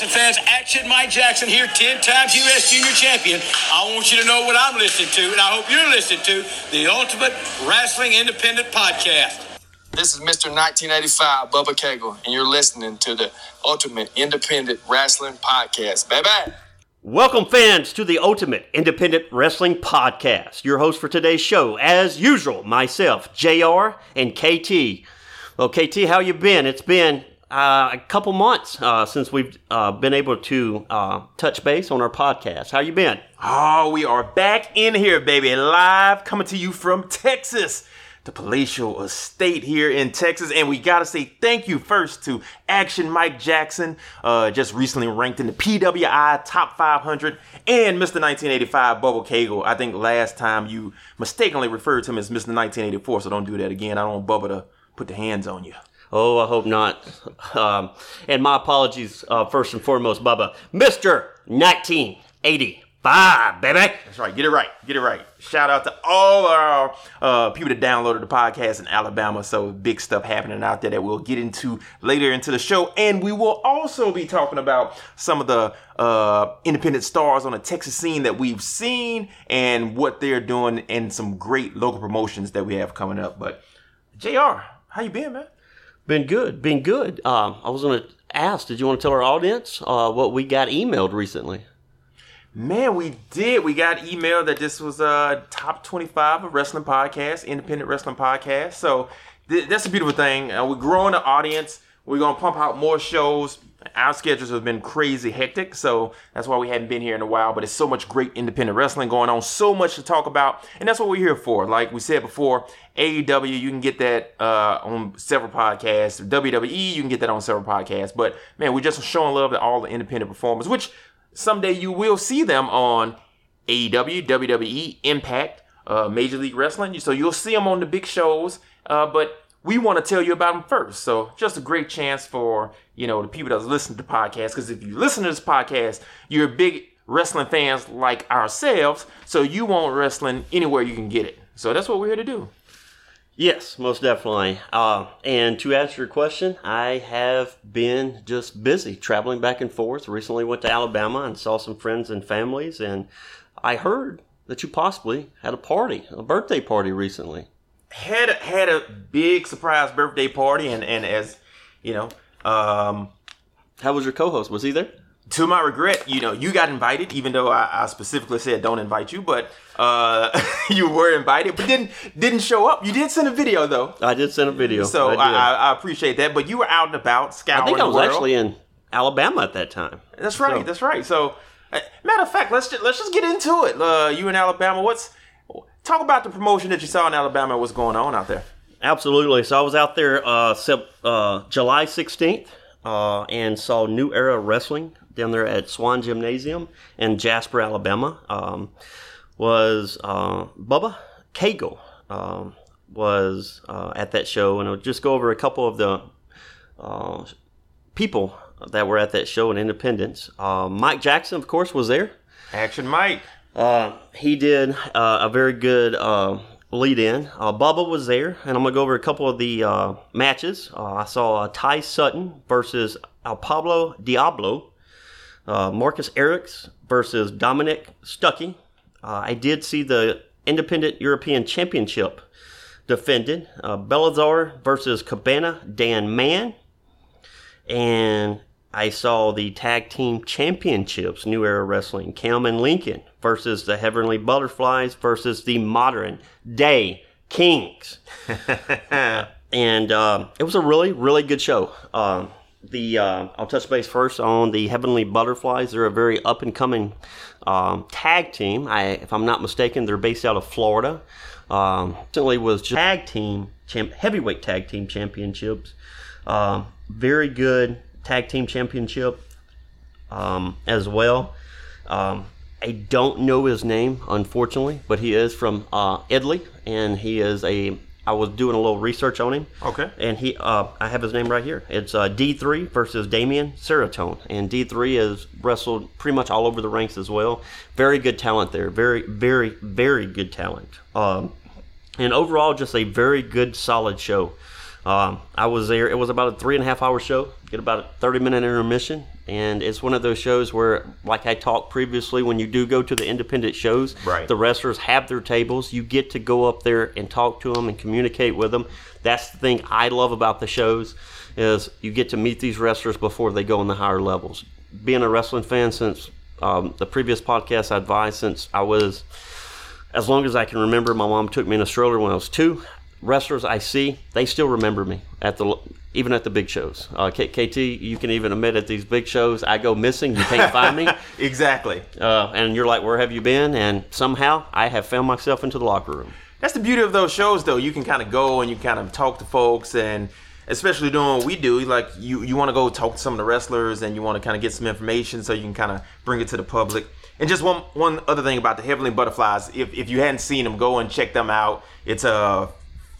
wrestling fans. Action Mike Jackson here, 10 times U.S. Junior Champion. I want you to know what I'm listening to, and I hope you're listening to the Ultimate Wrestling Independent Podcast. This is Mr. 1985, Bubba Cagle, and you're listening to the Ultimate Independent Wrestling Podcast. Bye bye. Welcome, fans, to the Ultimate Independent Wrestling Podcast. Your host for today's show, as usual, myself, JR and KT. Well, KT, how you been? It's been uh, a couple months uh, since we've uh, been able to uh, touch base on our podcast. How you been? Oh, we are back in here, baby, live coming to you from Texas, the palatial estate here in Texas, and we gotta say thank you first to Action Mike Jackson, uh, just recently ranked in the PWI Top 500, and Mr. 1985 Bubba Cagle. I think last time you mistakenly referred to him as Mr. 1984, so don't do that again. I don't Bubba to put the hands on you. Oh, I hope not. Um, and my apologies, uh, first and foremost, Bubba. Mr. 1985, baby. That's right. Get it right. Get it right. Shout out to all our uh, people that downloaded the podcast in Alabama. So big stuff happening out there that we'll get into later into the show. And we will also be talking about some of the uh, independent stars on the Texas scene that we've seen and what they're doing and some great local promotions that we have coming up. But JR, how you been, man? Been good, been good. Um, I was going to ask, did you want to tell our audience uh, what we got emailed recently? Man, we did. We got email that this was a uh, top 25 of wrestling podcast, independent wrestling podcast. So th- that's a beautiful thing. Uh, we're growing the audience. We're going to pump out more shows. Our schedules have been crazy hectic, so that's why we haven't been here in a while. But it's so much great independent wrestling going on, so much to talk about, and that's what we're here for. Like we said before, AEW, you can get that uh, on several podcasts. WWE, you can get that on several podcasts. But man, we're just showing love to all the independent performers, which someday you will see them on AEW, WWE, Impact, uh, Major League Wrestling. So you'll see them on the big shows. Uh, but we want to tell you about them first. So just a great chance for, you know, the people that listen to the podcast. Because if you listen to this podcast, you're big wrestling fans like ourselves. So you want wrestling anywhere you can get it. So that's what we're here to do. Yes, most definitely. Uh, and to answer your question, I have been just busy traveling back and forth. Recently went to Alabama and saw some friends and families. And I heard that you possibly had a party, a birthday party recently had a, had a big surprise birthday party, and and as you know, um, how was your co-host? Was he there? To my regret, you know, you got invited, even though I, I specifically said don't invite you, but uh, you were invited, but didn't didn't show up. You did send a video though. I did send a video, so I, I, I appreciate that. But you were out and about, scouring. I think I was actually in Alabama at that time. That's right. So. That's right. So, uh, matter of fact, let's just, let's just get into it. Uh, you in Alabama? What's Talk about the promotion that you saw in Alabama. What's going on out there? Absolutely. So I was out there uh, uh, July 16th uh, and saw New Era Wrestling down there at Swan Gymnasium in Jasper, Alabama. Um, was uh, Bubba Cagle um, was uh, at that show, and I'll just go over a couple of the uh, people that were at that show in Independence. Mike Jackson, of course, was there. Action Mike. Uh, he did uh, a very good uh, lead in. Uh, Bubba was there, and I'm going to go over a couple of the uh, matches. Uh, I saw Ty Sutton versus Al Pablo Diablo, Marcus Erics versus Dominic Stuckey. I did see the Independent European Championship defended. Belazar versus Cabana Dan Mann. And I saw the tag team championships, New Era Wrestling, Cam and Lincoln versus the Heavenly Butterflies versus the modern day Kings. and uh, it was a really, really good show. Uh, the uh, I'll touch base first on the Heavenly Butterflies. They're a very up and coming um, tag team. I, if I'm not mistaken, they're based out of Florida. Um, recently was tag team champ, heavyweight tag team championships. Very good tag team championship um, as well. Um, I don't know his name, unfortunately, but he is from uh, Italy, and he is a. I was doing a little research on him. Okay. And he, uh, I have his name right here. It's uh, D3 versus Damien Serotonin, and D3 has wrestled pretty much all over the ranks as well. Very good talent there. Very, very, very good talent. Um, and overall, just a very good, solid show. Um, I was there. It was about a three and a half hour show. Get about a thirty minute intermission, and it's one of those shows where, like I talked previously, when you do go to the independent shows, Right. the wrestlers have their tables. You get to go up there and talk to them and communicate with them. That's the thing I love about the shows is you get to meet these wrestlers before they go in the higher levels. Being a wrestling fan since um, the previous podcast I advised since I was as long as I can remember, my mom took me in a stroller when I was two. Wrestlers I see, they still remember me at the even at the big shows. Uh, K- KT, you can even admit at these big shows, I go missing, you can't find me, Exactly. uh, and you're like, where have you been? And somehow I have found myself into the locker room. That's the beauty of those shows, though. You can kind of go and you kind of talk to folks, and especially doing what we do, like you you want to go talk to some of the wrestlers, and you want to kind of get some information so you can kind of bring it to the public. And just one one other thing about the Heavenly Butterflies, if, if you hadn't seen them, go and check them out. It's uh,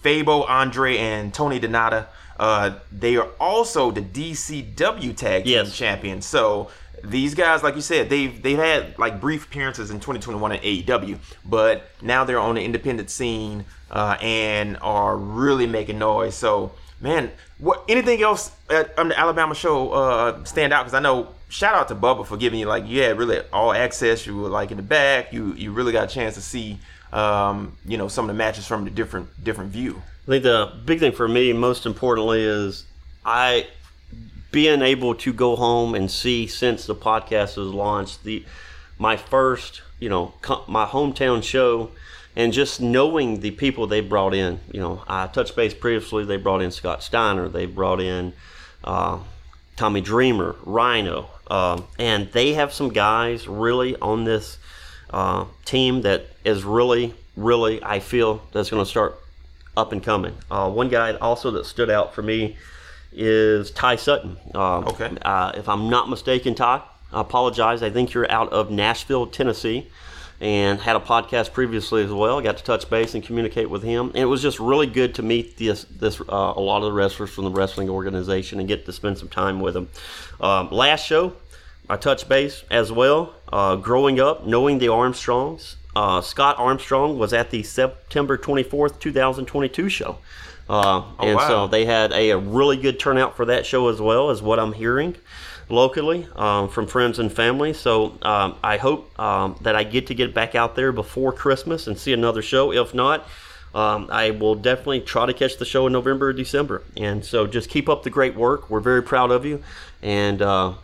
Fabo, Andre, and Tony Donata. Uh, they are also the DCW Tag Team Yes. champions. So these guys, like you said, they've they've had like brief appearances in 2021 at AEW, but now they're on the independent scene uh, and are really making noise. So man, what anything else at, on the Alabama show uh, stand out? Because I know shout out to Bubba for giving you like you had really all access. You were like in the back. You you really got a chance to see um, you know some of the matches from the different different view. I think the big thing for me, most importantly, is I being able to go home and see since the podcast was launched the my first, you know, co- my hometown show, and just knowing the people they brought in. You know, I touched base previously. They brought in Scott Steiner. They brought in uh, Tommy Dreamer, Rhino, um, and they have some guys really on this uh, team that is really, really, I feel that's going to start up and coming. Uh, one guy also that stood out for me is Ty Sutton. Uh, Okay. Uh, if I'm not mistaken, Ty, I apologize. I think you're out of Nashville, Tennessee, and had a podcast previously as well. Got to touch base and communicate with him, and it was just really good to meet this this uh, a lot of the wrestlers from the wrestling organization and get to spend some time with them. Um, last show, I touched base as well. Uh, growing up, knowing the Armstrongs, uh, Scott Armstrong was at the September 24th, 2022 show. Uh, and wow. so they had a, a really good turnout for that show as well, as what I'm hearing locally um, from friends and family. So um, I hope um, that I get to get back out there before Christmas and see another show. If not, um, I will definitely try to catch the show in November or December. And so just keep up the great work. We're very proud of you, and uh,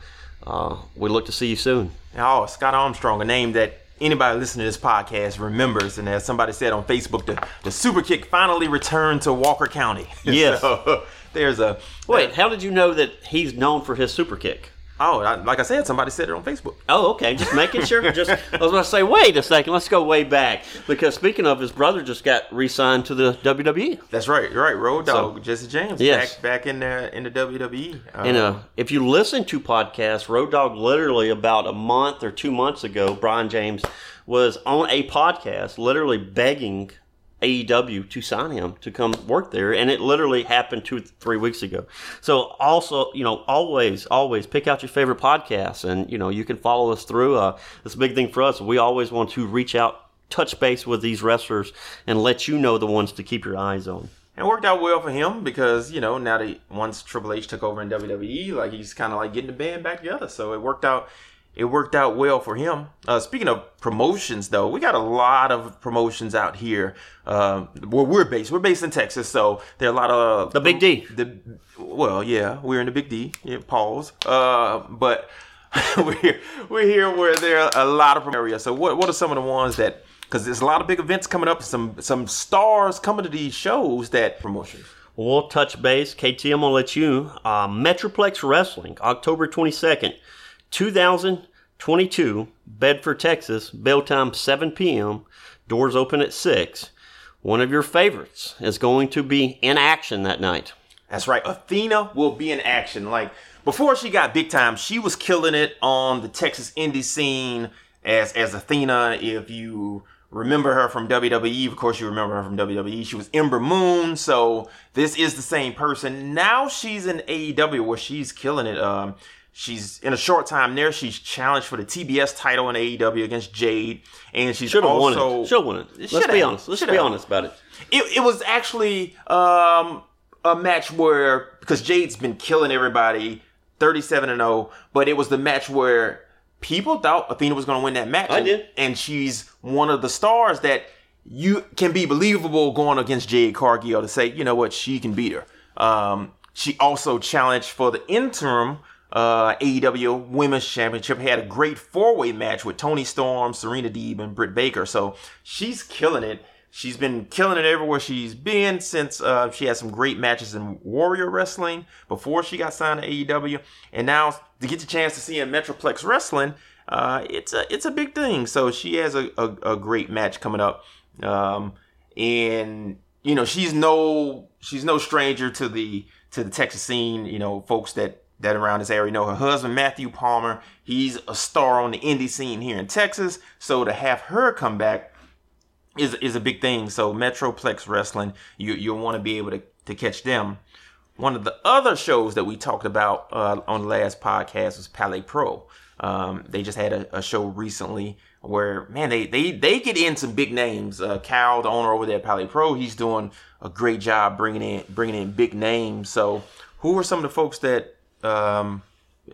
uh, we look to see you soon. Oh, Scott Armstrong, a name that anybody listening to this podcast remembers. And as somebody said on Facebook, the, the super kick finally returned to Walker County. Yes. So, there's a. Wait, how did you know that he's known for his super kick? Oh, I, like I said, somebody said it on Facebook. Oh, okay. Just making sure. Just I was going to say, wait a second. Let's go way back because speaking of, his brother just got re-signed to the. WWE. That's right. You're right. Road Dogg, So- Jesse James, Yes. back back in the in the WWE. Uh, And uh, if you listen to podcasts, Road Dogg literally about a month or two months ago, Brian James was on a podcast, literally begging AEW to sign him to come work there, and it literally happened two three weeks ago. So also, you know, always always pick out your favorite podcasts, and you know you can follow us through. Uh, this a big thing for us. We always want to reach out. Touch base with these wrestlers and let you know the ones to keep your eyes on. And worked out well for him because you know now that once Triple H took over in WWE, like he's kind of like getting the band back together. So it worked out. It worked out well for him. Uh, speaking of promotions, though, we got a lot of promotions out here. Uh, where we're based, we're based in Texas, so there are a lot of The Big D. The well, yeah, we're in the Big D. Yeah, pause. Uh, but we're here, we're here where there are a lot of areas. So what what are some of the ones that? Because there's a lot of big events coming up. Some some stars coming to these shows that promotions. We'll touch base. KT, I'm to let you. Uh, Metroplex Wrestling, October 22nd, 2022, Bedford, Texas. Bell time 7 p.m. Doors open at 6. One of your favorites is going to be in action that night. That's right. Athena will be in action. Like before she got big time, she was killing it on the Texas indie scene as as Athena. If you remember her from WWE, of course you remember her from WWE. She was Ember Moon. So this is the same person. Now she's in AEW where she's killing it. Um, she's in a short time there. She's challenged for the TBS title in AEW against Jade, and she's Should have won also it. Should have won it. Let's Shoulda. be honest. Let's Shoulda. be honest about it. it, it was actually um a match where because Jade's been killing everybody, thirty-seven and zero, but it was the match where people thought Athena was going to win that match. I and- did. and she's one of the stars that you can be believable going against Jade Cargill to say, you know what, she can beat her. Um, she also challenged for the interim uh, AEW Women's Championship. Had a great four-way match with Toni Storm, Serena Deeb, and Britt Baker. So she's killing it. She's been killing it everywhere she's been since uh, she had some great matches in Warrior Wrestling before she got signed to AEW, and now to get the chance to see in Metroplex Wrestling, uh, it's a it's a big thing. So she has a, a, a great match coming up, um, and you know she's no she's no stranger to the to the Texas scene. You know, folks that that around this area know her husband Matthew Palmer. He's a star on the indie scene here in Texas. So to have her come back is is a big thing. So Metroplex Wrestling, you you'll want to be able to, to catch them. One of the other shows that we talked about uh, on the last podcast was Palais Pro. Um, they just had a, a show recently where man they they they get in some big names. Uh, the owner over there at Palais Pro, he's doing a great job bringing in bringing in big names. So who are some of the folks that um,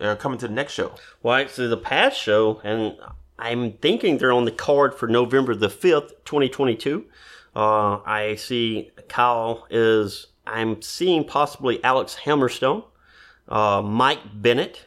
are coming to the next show? Well, actually, the past show, and I'm thinking they're on the card for November the 5th, 2022. Uh, I see Kyle is, I'm seeing possibly Alex Hammerstone, uh, Mike Bennett,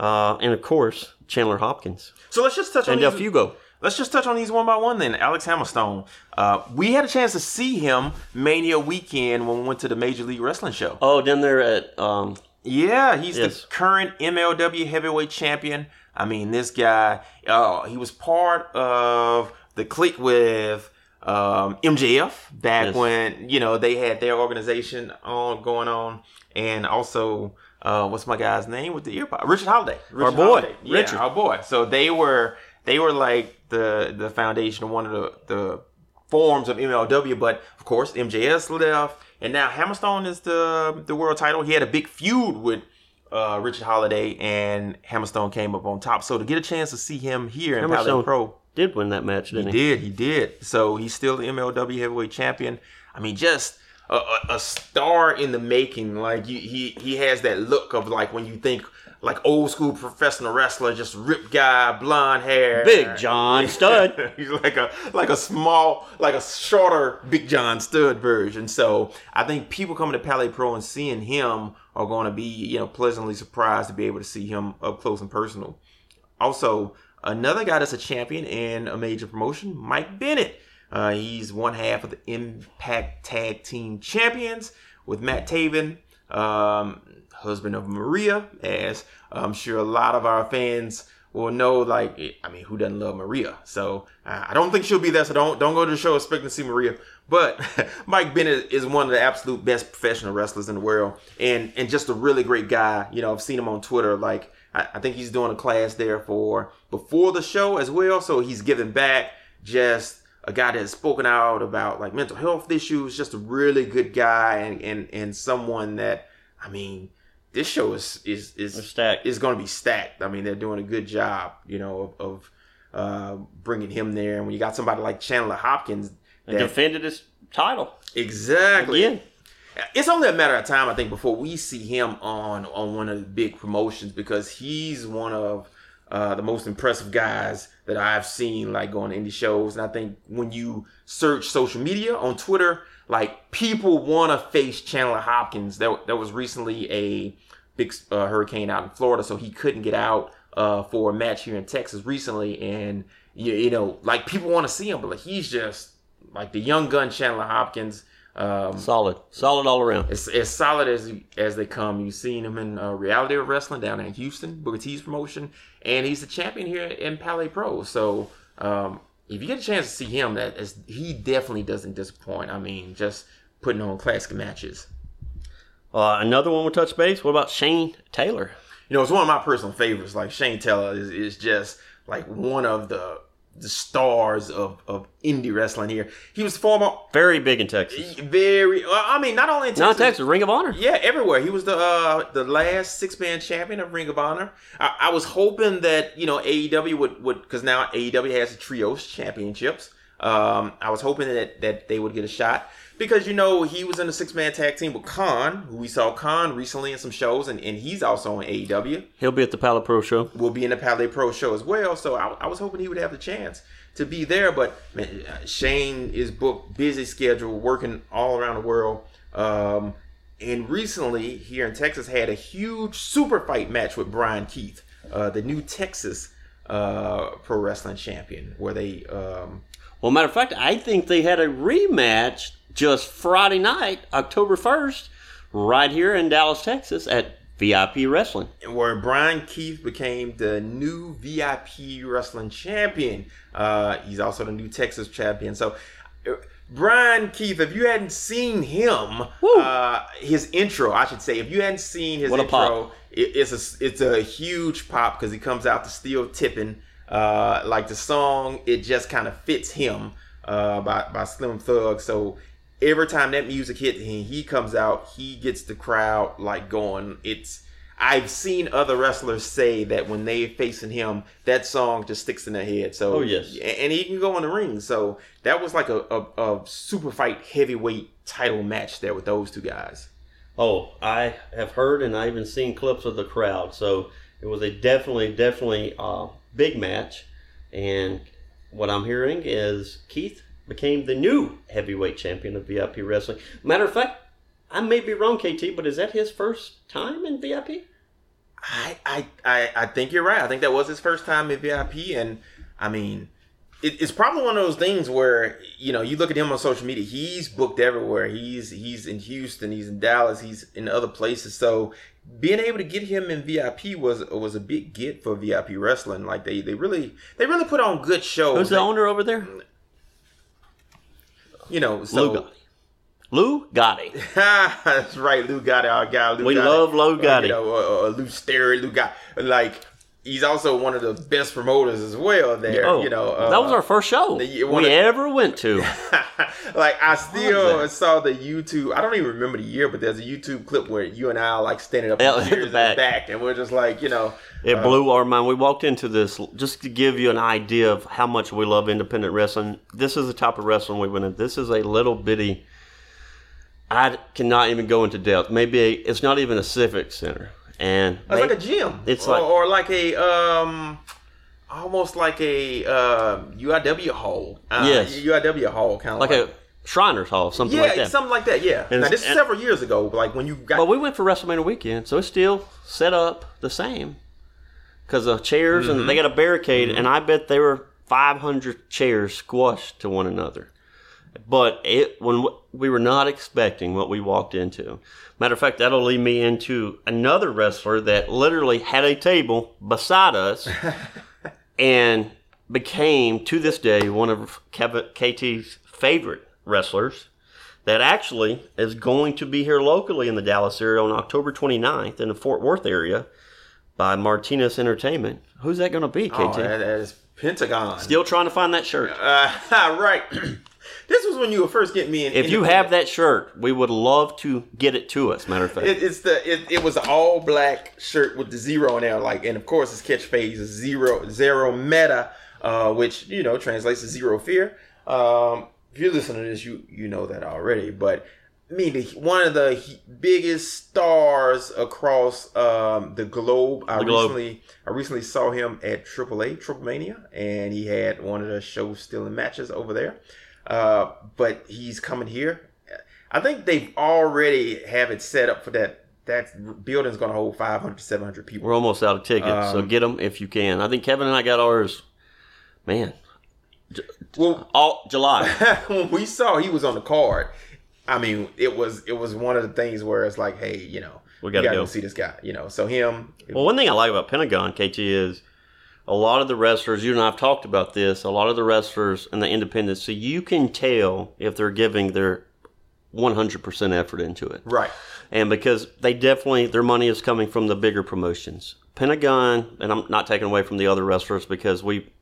uh, and of course, Chandler Hopkins So let's just touch on and Del these- Fugo. Let's just touch on these one by one then. Alex Hammerstone. Uh, we had a chance to see him Mania weekend when we went to the Major League Wrestling show. Oh, then they're at, um, Yeah, he's Yes. the current MLW heavyweight champion. I mean, this guy, uh, he was part of the clique with um, MJF back Yes. when, you know, they had their organization on going on. And also, uh, what's my guy's name with the earpod? Richard Holliday. Richard boy, Holliday. Yeah, Richard. our boy. So they were, they were like the, the foundation of one of the, the forms of MLW, but of course MJF left, and now Hammerstone is the the world title. He had a big feud with uh, Richard Holliday, and Hammerstone came up on top. So to get a chance to see him here in Hammerstone Pro, did win that match, didn't he he? did, he did. So he's still the MLW heavyweight champion. I mean, just a, a, a star in the making. Like you, he he has that look of like when you think like old school professional wrestler, just ripped guy, blonde hair, Big John Studd. He's like a like a small, like a shorter Big John Studd version. So I think people coming to Palais Pro and seeing him are going to be you know pleasantly surprised to be able to see him up close and personal. Also, another guy that's a champion in a major promotion, Mike Bennett. Uh, he's one half of the Impact Tag Team Champions with Matt Taven, um, husband of Maria, as I'm sure a lot of our fans will know. Like, eh, I mean, who doesn't love Maria? So I don't think she'll be there. So don't don't go to the show expecting to see Maria. But Mike Bennett is one of the absolute best professional wrestlers in the world, and and just a really great guy. You know, I've seen him on Twitter. Like, I, I think he's doing a class there for before the show as well. So he's giving back. Just a guy that has spoken out about like mental health issues. Just a really good guy, and and and someone that I mean, this show is is is They're stacked. is going to be stacked. I mean, they're doing a good job. You know, of, of uh, bringing him there. And when you got somebody like Chandler Hopkins, that- defended his title exactly again. it's only a matter of time, I think, before we see him on on one of the big promotions because he's one of uh, the most impressive guys that I've seen like going to indie shows. And I think when you search social media on Twitter, like people want to face Chandler Hopkins. There, there was recently a big uh, hurricane out in Florida, so he couldn't get out uh, for a match here in Texas recently. And you, you know, like people want to see him, but like he's just like the young gun Chandler Hopkins. Um, Solid. Solid all around. as, as solid as as they come. You've seen him in uh, Reality of Wrestling down in Houston, Booker T's promotion, and he's the champion here in Palais Pro. So um, if you get a chance to see him, that is, he definitely doesn't disappoint. I mean, just putting on classic matches. Uh, another one with touch base. What about Shane Taylor? You know, it's one of my personal favorites. Like Shane Taylor is, is just like one of the the stars of, of indie wrestling here. He was former Very big in Texas. very. I mean, not only in Not Texas. Ring of Honor. Yeah, everywhere. He was the uh, the last six man champion of Ring of Honor. I, I was hoping that you know AEW would would because now AEW has the trios championships. Um, I was hoping that that they would get a shot because you know he was in a six man tag team with Kaun, who we saw Kaun recently in some shows, and, and he's also on AEW. He'll be at the Palo Pro show. We'll be in the Palais Pro show as well. So I, I was hoping he would have the chance to be there, but man, Shane is booked, busy schedule, working all around the world. Um, and recently here in Texas had a huge super fight match with Brian Keith, uh, the new Texas uh, pro wrestling champion, where they um, Well, matter of fact, I think they had a rematch just Friday night, October 1st, right here in Dallas, Texas at VIP Wrestling. where Brian Keith became the new VIP wrestling champion. Uh, he's also the new Texas champion. So, uh, Brian Keith, if you hadn't seen him, uh, his intro, I should say, if you hadn't seen his intro, it, it's a it's a huge pop because he comes out to Still Tippin'. Uh, like the song, it just kind of fits him uh, by by Slim Thug. So every time that music hits and he comes out, he gets the crowd like going. It's I've seen other wrestlers say that when they're facing him, that song just sticks in their head. So Oh, yes. and he can go in the ring. So that was like a, a, a super fight heavyweight title match there with those two guys. Oh, I have heard and I even seen clips of the crowd. So it was a definitely, definitely uh, big match. And what I'm hearing is Keith became the new heavyweight champion of VIP Wrestling. Matter of fact, may be wrong, KT, but is that his first time in VIP? I, I, I, I think you're right. I think that was his first time in VIP, and I mean, it, it's probably one of those things where you know you look at him on social media. He's booked everywhere. He's he's in Houston. He's in Dallas. He's in other places. So being able to get him in VIP was was a big get for VIP wrestling. Like they they really they really put on good shows. Who's the owner over there? You know, so. Lou Gotti. That's right, Lou Gotti, our guy. Lou We Gotti. love Lou Uh, Gotti. You know, uh, uh, Lou Sterry, Lou Gotti. Like, he's also one of the best promoters as well. There, Oh, you know, uh, that was our first show the- we of- ever went to. like I still saw the YouTube. I don't even remember the year, but there's a YouTube clip where you and I are like standing up in in the back. back, and we're just like, you know, It uh, blew our mind. We walked into this just to give you an idea of how much we love independent wrestling. This is the type of wrestling we went in. This is a little bitty. I cannot even go into depth. Maybe a, it's not even a civic center, and It's they- like a gym. It's or, like- or like a um, almost like a uh, VFW hall. Uh, Yes. VFW hall, kind of like a Shriners Hall, something yeah, like that. something like that. Yeah. And now this is several years ago. Like when you got. But we went for WrestleMania weekend, so it's still set up the same. Because the chairs and they got a barricade, and I bet there were 500 chairs squashed to one another. But it when we were not expecting what we walked into. Matter of fact, that'll lead me into another wrestler that literally had a table beside us and became to this day one of KT's favorite wrestlers that actually is going to be here locally in the Dallas area on October 29th in the Fort Worth area by Martinez Entertainment. Who's that going to be, KT? Oh, that is Pentagon. Still trying to find that shirt. Uh, right. this was when you were first getting me in. if you have that shirt, we would love to get it to us. Matter of fact, It, it's the it, it was an all black shirt with the zero in there, like, and of course his catchphrase is zero zero meta, uh, which you know translates to zero fear. Um, if you're listening to this, you you know that already, but I mean, one of the biggest stars across um, the globe. I The globe. recently I recently saw him at AAA Triple Mania, and he had one of the show stealing matches over there. Uh, but he's coming here. I think they've already have it set up for that. That building's going to hold 500 to 700 people. we're almost out of tickets, so Um, get them if you can. I think Kevin and I got ours. Man, Well, all July. when we saw he was on the card, I mean, it was it was one of the things where it's like, hey, you know, We gotta gotta go. see this guy. You know, so him. Well, one thing I like about Pentagon, KT, is a lot of the wrestlers, you and I have talked about this, a lot of the wrestlers in the independents, so you can tell if they're giving their 100% effort into it. right. And because they definitely, their money is coming from the bigger promotions. Pentagon, and I'm not taking away from the other wrestlers because we,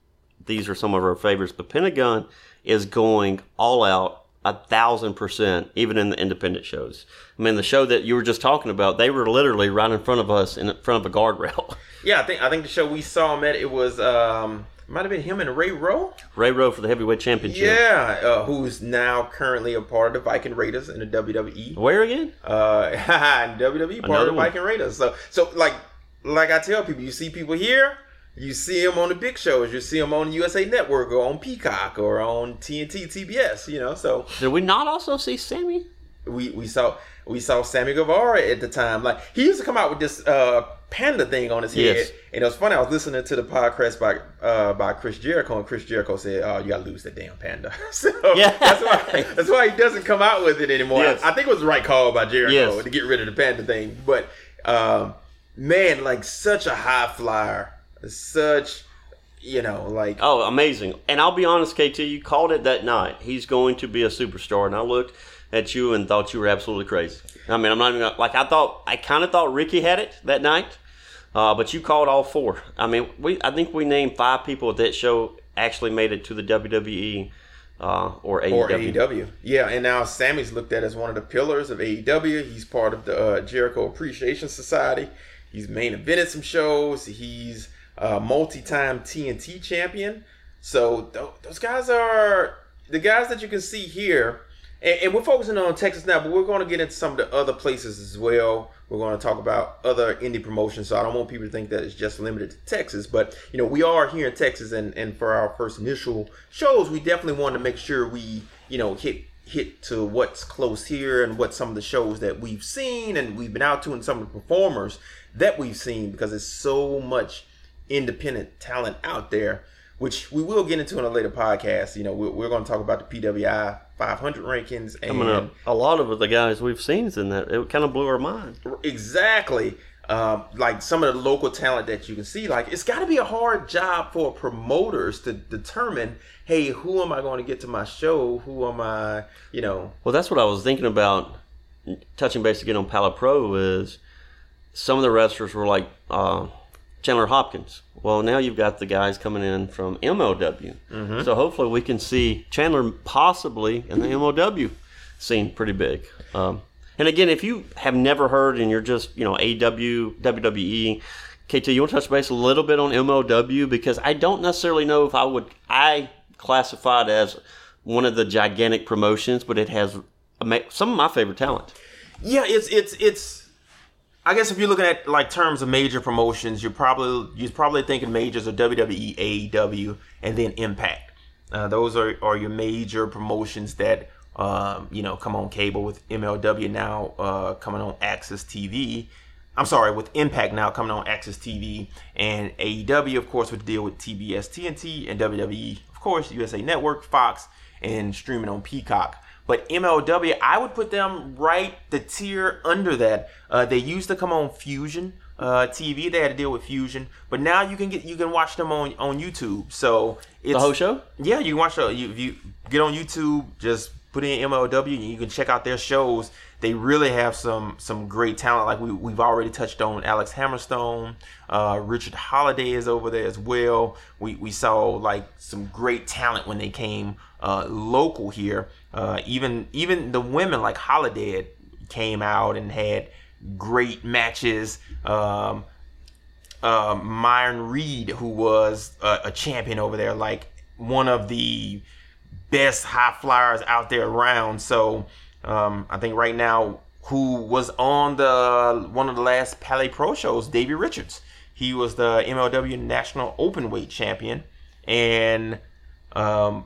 these are some of our favorites, but Pentagon is going all out a thousand percent, even in the independent shows. I mean, the show that you were just talking about, they were literally right in front of us in front of a guardrail. Yeah, I think I think the show we saw him at it was um might have been him and Ray Rowe. Ray Rowe for the heavyweight championship. Yeah, uh, who's now currently a part of the Viking Raiders in the WWE. Where again? Uh, in WWE part Another of the. Viking Raiders. So, so like, like I tell people, you see people here, you see them on the big shows, you see them on USA Network or on Peacock or on TNT, TBS. You know, so Did we not also see Sammy? we we saw we saw Sammy Guevara at the time. Like he used to come out with this uh panda thing on his head, Yes. and it was funny. I was listening to the podcast by uh by Chris Jericho, and Chris Jericho said, "Oh, you gotta lose that damn panda." so Yeah. that's why that's why he doesn't come out with it anymore. Yes. I think it was the right call by Jericho Yes. to get rid of the panda thing. But um, man, like such a high flyer, such you know like Oh, amazing. And I'll be honest, KT, you called it that night. He's going to be a superstar. And I looked at you and thought you were absolutely crazy. I mean, I'm not even gonna, like, I thought, I kind of thought Ricky had it that night. Uh, but you called all four. I mean, we I think we named five people at that show actually made it to the WWE uh, or AEW. or AEW. Yeah, and now Sammy's looked at as one of the pillars of AEW. He's part of the uh, Jericho Appreciation Society. He's main evented some shows. He's a multi-time TNT champion. So th- those guys are the guys that you can see here. And, and we're focusing on Texas now, but we're going to get into some of the other places as well. We're going to talk about other indie promotions. So I don't want people to think that it's just limited to Texas. But, you know, we are here in Texas. And, and for our first initial shows, we definitely want to make sure we, you know, hit hit to what's close here and what some of the shows that we've seen and we've been out to and some of the performers that we've seen because it's so much independent talent out there which we will get into in a later podcast you know we're, we're going to talk about the pwi 500 rankings and a lot of the guys we've seen is in that. It kind of blew our mind. exactly um, like some of the local talent that you can see like it's got to be a hard job for promoters to determine hey who am i going to get to my show who am i you know Well, that's what I was thinking about. Touching base again on Pala Pro is some of the wrestlers were like uh, Chandler Hopkins. Well, now you've got the guys coming in from MLW, so hopefully we can see Chandler possibly in the MLW scene pretty big. Um, and again, if you have never heard and you're just you know AW WWE. KT, you want to touch base a little bit on MLW because I don't necessarily know if I would I classify it as one of the gigantic promotions, but it has some of my favorite talent. Yeah, it's it's it's. I guess if you're looking at like terms of major promotions, you're probably you're probably thinking majors are WWE, AEW, and then Impact. Uh, those are, are your major promotions that um, you know come on cable with MLW now uh, coming on AXS TV. I'm sorry, with Impact now coming on AXS TV, and AEW of course would deal with TBS, TNT, and WWE of course USA Network, Fox, and streaming on Peacock. But MLW, I would put them right the tier under that. Uh, they used to come on Fusion uh, TV. They had to deal with Fusion, but now you can get you can watch them on on YouTube. So it's The whole show? yeah, you can watch the you, if you get on YouTube, just put in MLW and you can check out their shows. They really have some some great talent. Like we we've already touched on Alex Hammerstone, uh, Richard Holliday is over there as well. We we saw like some great talent when they came uh, local here. Uh, even even the women like Holiday came out and had great matches. Um, uh, Myron Reed, who was a, a champion over there, like one of the best high flyers out there around. So um, I think right now, who was on the one of the last Palais Pro shows, Davey Richards. He was the MLW National Openweight Champion, and um,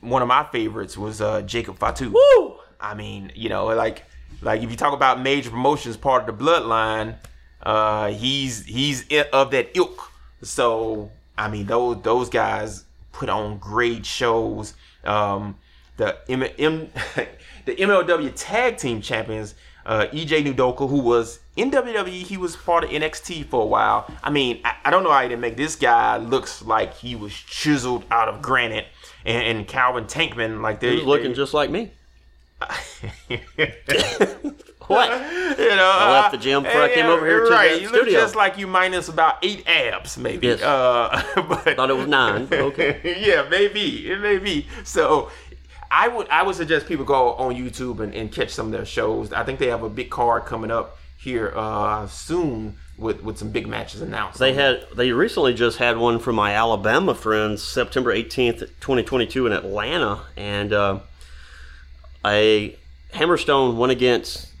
one of my favorites was uh, Jacob Fatu. Woo! I mean, you know, like like if you talk about major promotions, part of the bloodline, uh, he's he's of that ilk. So I mean, those those guys put on great shows. Um, the M- M- the MLW Tag Team Champions, uh, EJ Nduka, who was in WWE, he was part of NXT for a while. I mean, I, I don't know how he didn't make this guy looks like he was chiseled out of granite. And, and Calvin Tankman, like they He was looking just like me. What? you know, I left the gym before I came over here to right. the you look studio. just like you minus about eight abs, maybe. Yes. Uh, but Thought it was nine. Okay. yeah, maybe it may be. So, I would I would suggest people go on YouTube and, and catch some of their shows. I think they have a big card coming up here uh, soon with with some big matches announced. They had they recently just had one from my Alabama friends, September 18th, 2022 in Atlanta, and uh, a Hammerstone went against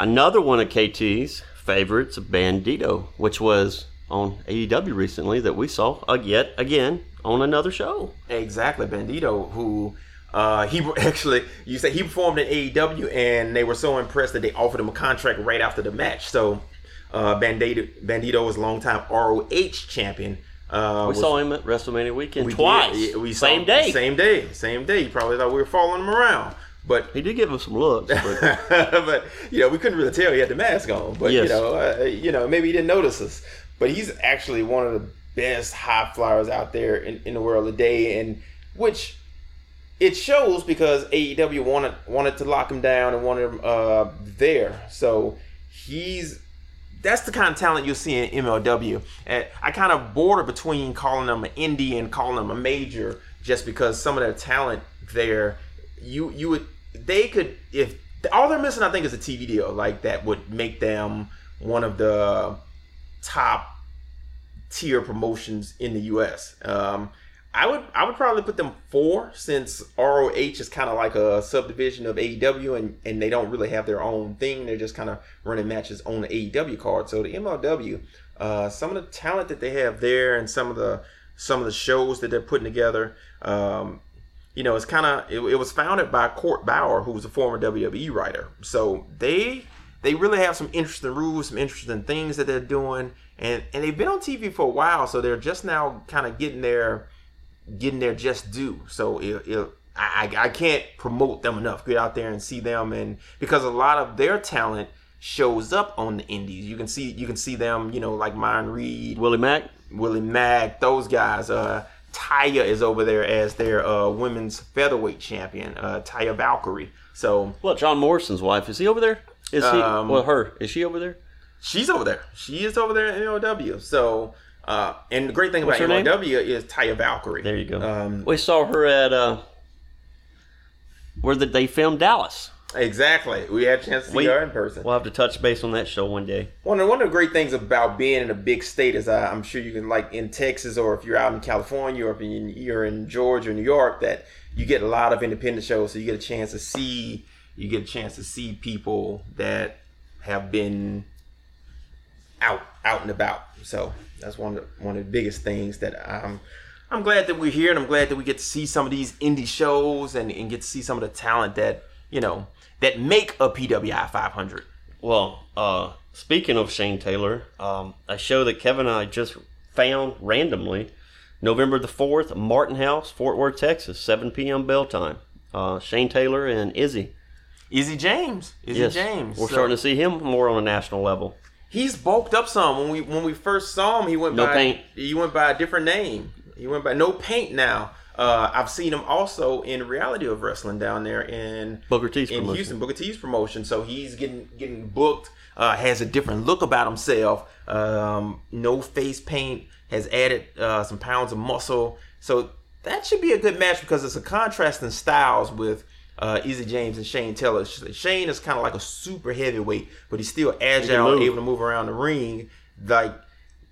another one of KT's favorites, Bandito, which was on AEW recently that we saw uh, yet again on another show. Exactly, Bandito, who uh, he actually you say he performed in AEW, and they were so impressed that they offered him a contract right after the match. So, uh, Bandito, Bandito was longtime ROH champion. Uh, We was- saw him at WrestleMania weekend we twice. did. We saw same day. same day, same day. You probably thought we were following him around, but He did give us some looks, but but you know we couldn't really tell he had the mask on. But you know, uh, you know maybe he didn't notice us. But he's actually one of the best high flyers out there in, in the world today, and which it shows because AEW wanted wanted to lock him down and wanted him uh, there. So he's that's the kind of talent you'll see in MLW. And I kind of border between calling them an indie and calling them a major, just because some of their talent there, you you would they could if all they're missing, I think, is a TV deal like that would make them one of the top tier promotions in the U.S. Um, I would I would probably put them four since ROH is kind of like a subdivision of AEW and, and they don't really have their own thing. They're just kind of running matches on the AEW card. So the MLW, uh, some of the talent that they have there and some of the some of the shows that they're putting together, um, you know, it's kind of it, it was founded by Court Bauer, who was a former WWE writer. So they they really have some interesting rules, some interesting things that they're doing, and and they've been on TV for a while, so they're just now kind of getting their getting their just due. So it, it, I I I can't promote them enough. Get out there and see them, and because a lot of their talent shows up on the indies, you can see you can see them, you know, like Myron Reed, Willie Mack. Willie Mack, those guys. Uh, Taya is over there as their uh, women's featherweight champion, uh, Taya Valkyrie. So What? John Morrison's wife is he over there? Is he? Um, well, her is she over there? she's over there. She is over there in MLW. So, uh, and the great thing What's about name? MLW is Taya Valkyrie. There you go. Um, we saw her at uh, where did they filmed Dallas? Exactly. We had a chance to see We- her in person. We'll have to touch base on that show one day. One of, one of the great things about being in a big state is uh, I'm sure you can like in Texas or if you're out in California or if you- you're in Georgia or New York that you get a lot of independent shows so you get a chance to see you get a chance to see people that have been out out and about so that's one of the, one of the biggest things that I'm I'm glad that we're here and I'm glad that we get to see some of these indie shows and, and get to see some of the talent that you know that make a PWI 500 Well, uh, speaking of Shane Taylor, um, a show that Kevin and I just found randomly, November the fourth, Martin House, Fort Worth, Texas, seven p.m. bell time. Uh, Shane Taylor and Izzy. Izzy James. Izzy Yes, James. We're So, starting to see him more on a national level. He's bulked up some. When we when we first saw him, he went No by paint. he went by a different name. He went by no paint now. Uh, I've seen him also in reality of wrestling down there in Booker T's in promotion. Houston, Booker T's promotion. So he's getting getting booked. Uh, has a different look about himself. Um, no face paint. Has added uh, some pounds of muscle. So that should be a good match because it's a contrast in styles with uh, Izzy James and Shane Taylor. Shane is kind of like a super heavyweight, but he's still agile, able to move around the ring. Like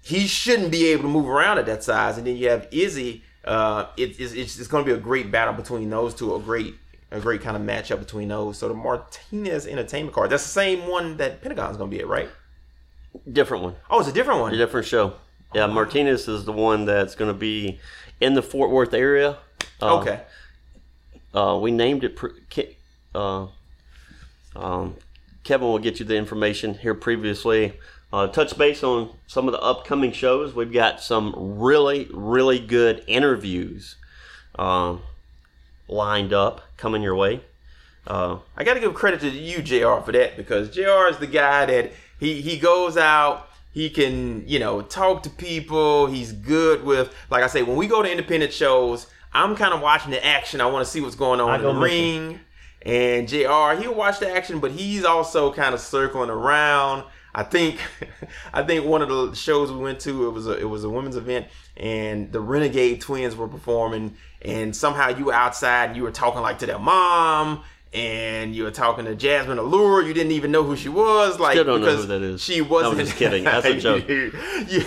he shouldn't be able to move around at that size. And then you have Izzy. Uh, it, it's it's, it's going to be a great battle between those two. A great a great kind of matchup between those. So the Martinez Entertainment card. That's the same one that Pentagon's going to be at, right? Different one. Oh, it's a different one. A different show. Yeah, Martinez is the one that's going to be in the Fort Worth area. Uh, okay. Uh, we named it. Pre- uh, um, Kevin will get you the information here previously. Uh, touch base on some of the upcoming shows. We've got some really, really good interviews um, lined up coming your way. Uh, I got to give credit to you, Jr. for that because Jr. is the guy that he he goes out. He can you know talk to people. He's good with like I say when we go to independent shows. I'm kind of watching the action. I want to see what's going on I in go the missing. ring. And Jr. He'll watch the action, but he's also kind of circling around. I think I think one of the shows we went to it was a it was a women's event and the Renegade Twins were performing and somehow you were outside and you were talking like to their mom and you were talking to Jazmin Allure. You didn't even know who she was. Like Still don't know because who that is. She wasn't. I'm just kidding. That's a joke. you, you,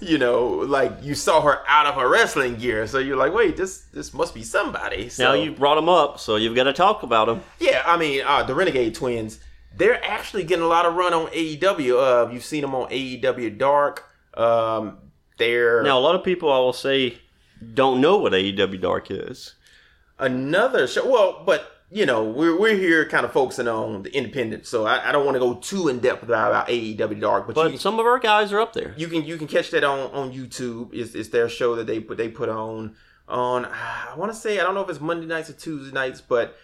you know, like you saw her out of her wrestling gear, so you're like, wait, this this must be somebody. So, Now you brought them up, so you've got to talk about them. yeah, I mean, uh, the Renegade Twins, they're actually getting a lot of run on AEW. Uh, you've seen them on AEW Dark. Um, they're Now, a lot of people, I will say, don't know what AEW Dark is. another show. Well, but you know, we're we're here kind of focusing on the independent, so I, I don't want to go too in depth about, about AEW Dark. But, But some of our guys are up there. you can you can catch that on on YouTube. It's, it's their show that they put they put on on. I want to say I don't know if it's Monday nights or Tuesday nights, but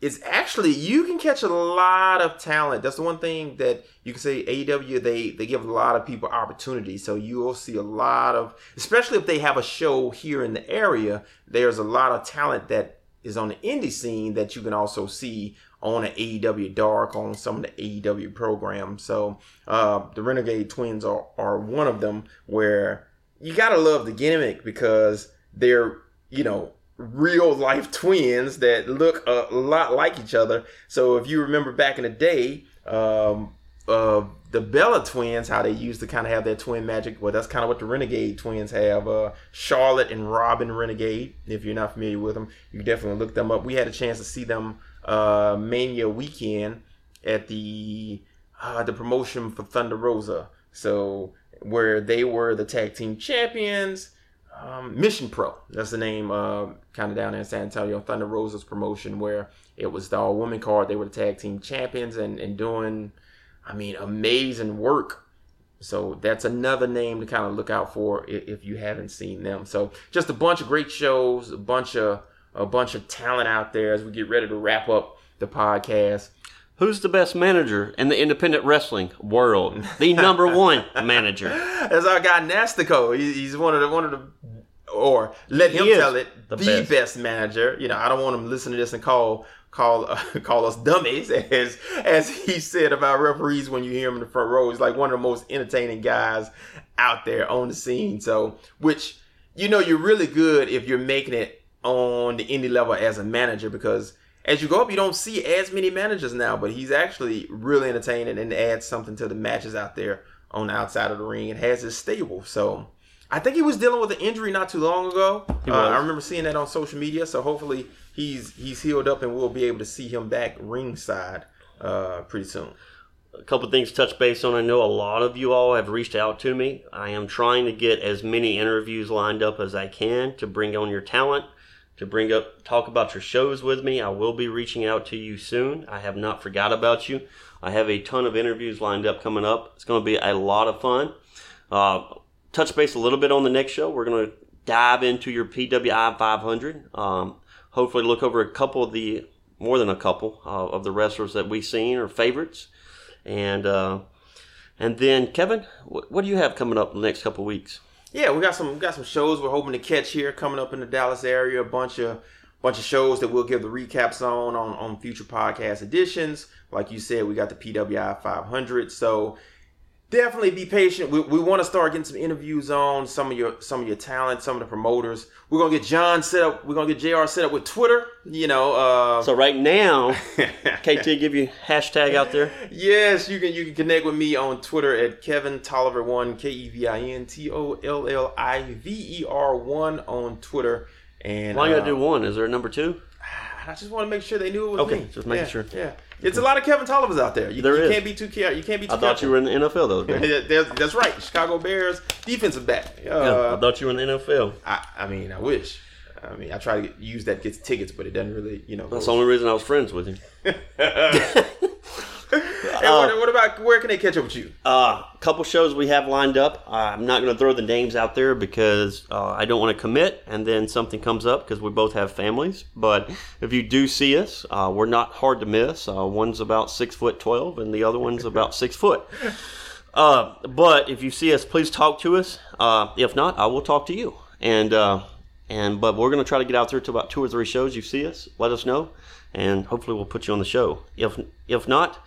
it's actually you can catch a lot of talent. That's the one thing that you can say AEW they they give a lot of people opportunity. So you will see a lot of, especially if they have a show here in the area. There's a lot of talent that is on the indie scene that you can also see on an AEW Dark on some of the AEW programs. So uh, the Renegade Twins are are one of them where you gotta love the gimmick because they're you know real life twins that look a lot like each other. So if you remember back in the day, um, uh, the Bella twins, how they used to kind of have their twin magic. Well, that's kind of what the Renegade twins have. Uh, Charlette and Robyn Renegade. If you're not familiar with them, you definitely look them up. We had a chance to see them uh, Mania weekend at the uh, the promotion for Thunder Rosa. So where they were the tag team champions. Um, Mission Pro, that's the name, uh, kind of down in San Antonio, Thunder Rosa's promotion, where it was the all women card. They were the tag team champions and, and doing, I mean, amazing work. So that's another name to kind of look out for if, if you haven't seen them. So just a bunch of great shows, a bunch of a bunch of talent out there as we get ready to wrap up the podcast. Who's the best manager in the independent wrestling world? The number one manager. That's our guy Nastico. He's one of the one of the or let him tell it the the, best. best. manager. You know, I don't want him to listen to this and call call uh, call us dummies as as he said about referees when you hear him in the front row. He's like one of the most entertaining guys out there on the scene. So, which you know you're really good if you're making it on the indie level as a manager because as you go up, you don't see as many managers now, but he's actually really entertaining and adds something to the matches out there on the outside of the ring and has his stable. So I think he was dealing with an injury not too long ago. Uh. I remember seeing that on social media. So hopefully he's he's healed up and we'll be able to see him back ringside uh, pretty soon. a couple things to touch base on. I know a lot of you all have reached out to me. I am trying to get as many interviews lined up as I can to bring on your talent, to bring up talk about your shows with me. I will be reaching out to you soon. I have not forgot about you. I have a ton of interviews lined up coming up. It's going to be a lot of fun. Uh, touch base a little bit on the next show. We're going to dive into your PWI 500. Um, hopefully, look over a couple of the more than a couple uh, of the wrestlers that we've seen or favorites. And uh, and then Kevin, what, what do you have coming up in the next couple of weeks? Yeah, we got some got some shows we're hoping to catch here coming up in the Dallas area. A bunch of bunch of shows that we'll give the recaps on on on future podcast editions. Like you said, we got the PWI 500. So definitely be patient. We, we want to start getting some interviews on some of your some of your talent, some of the promoters. We're gonna get John set up. We're gonna get JR set up with Twitter. You know, uh, So right now, KT give you hashtag out there. Yes, you can you can connect with me on Twitter at Kevin Tolliver one K E V I N T O L L I V E R one on Twitter. And Why you gotta do one? Is there a number two? I just want to make sure they knew it was Okay, me. just making Yeah, sure. Yeah, it's a lot of Kevin Tollivers out there. You, There you is. can't be too careful. You can't be too. I thought you were in the NFL though. that's- that's right. Chicago Bears defensive back. Yeah, Uh, I thought you were in the NFL. I, I mean, I wish. I mean, I try to get, use that gets tickets, but it doesn't really, you know. That's the only reason I was friends with him. Hey, what, what about where can they catch up with you? Uh, a couple shows we have lined up. I'm not going to throw the names out there because uh, I don't want to commit, and then something comes up because we both have families. But if you do see us, uh, we're not hard to miss. Uh, one's about six foot twelve, and the other one's about six foot. Uh, but if you see us, please talk to us. Uh, if not, I will talk to you. And uh, and but we're going to try to get out there to about two or three shows. You see us, let us know, and hopefully we'll put you on the show. If if not,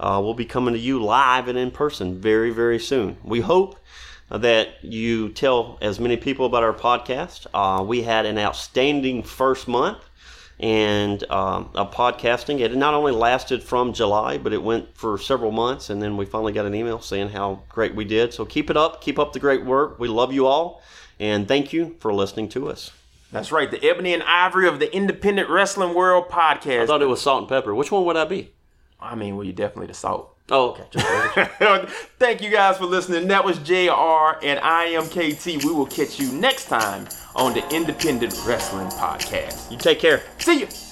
uh, we'll be coming to you live and in person very very soon. We hope that you tell as many people about our podcast. Uh, we had an outstanding first month. and um, uh, podcasting. It not only lasted from July, but it went for several months, and then we finally got an email saying how great we did. So keep it up, keep up the great work. We love you all, and thank you for listening to us. That's right, the Ebony and Ivory of the Independent Wrestling World podcast. I thought it was salt and pepper. Which one would I be? I mean, well, you're definitely the salt. Oh, okay. Thank you guys for listening. That was JR and I am KT. We will catch you next time on the Independent Wrestling Podcast. you take care. See you.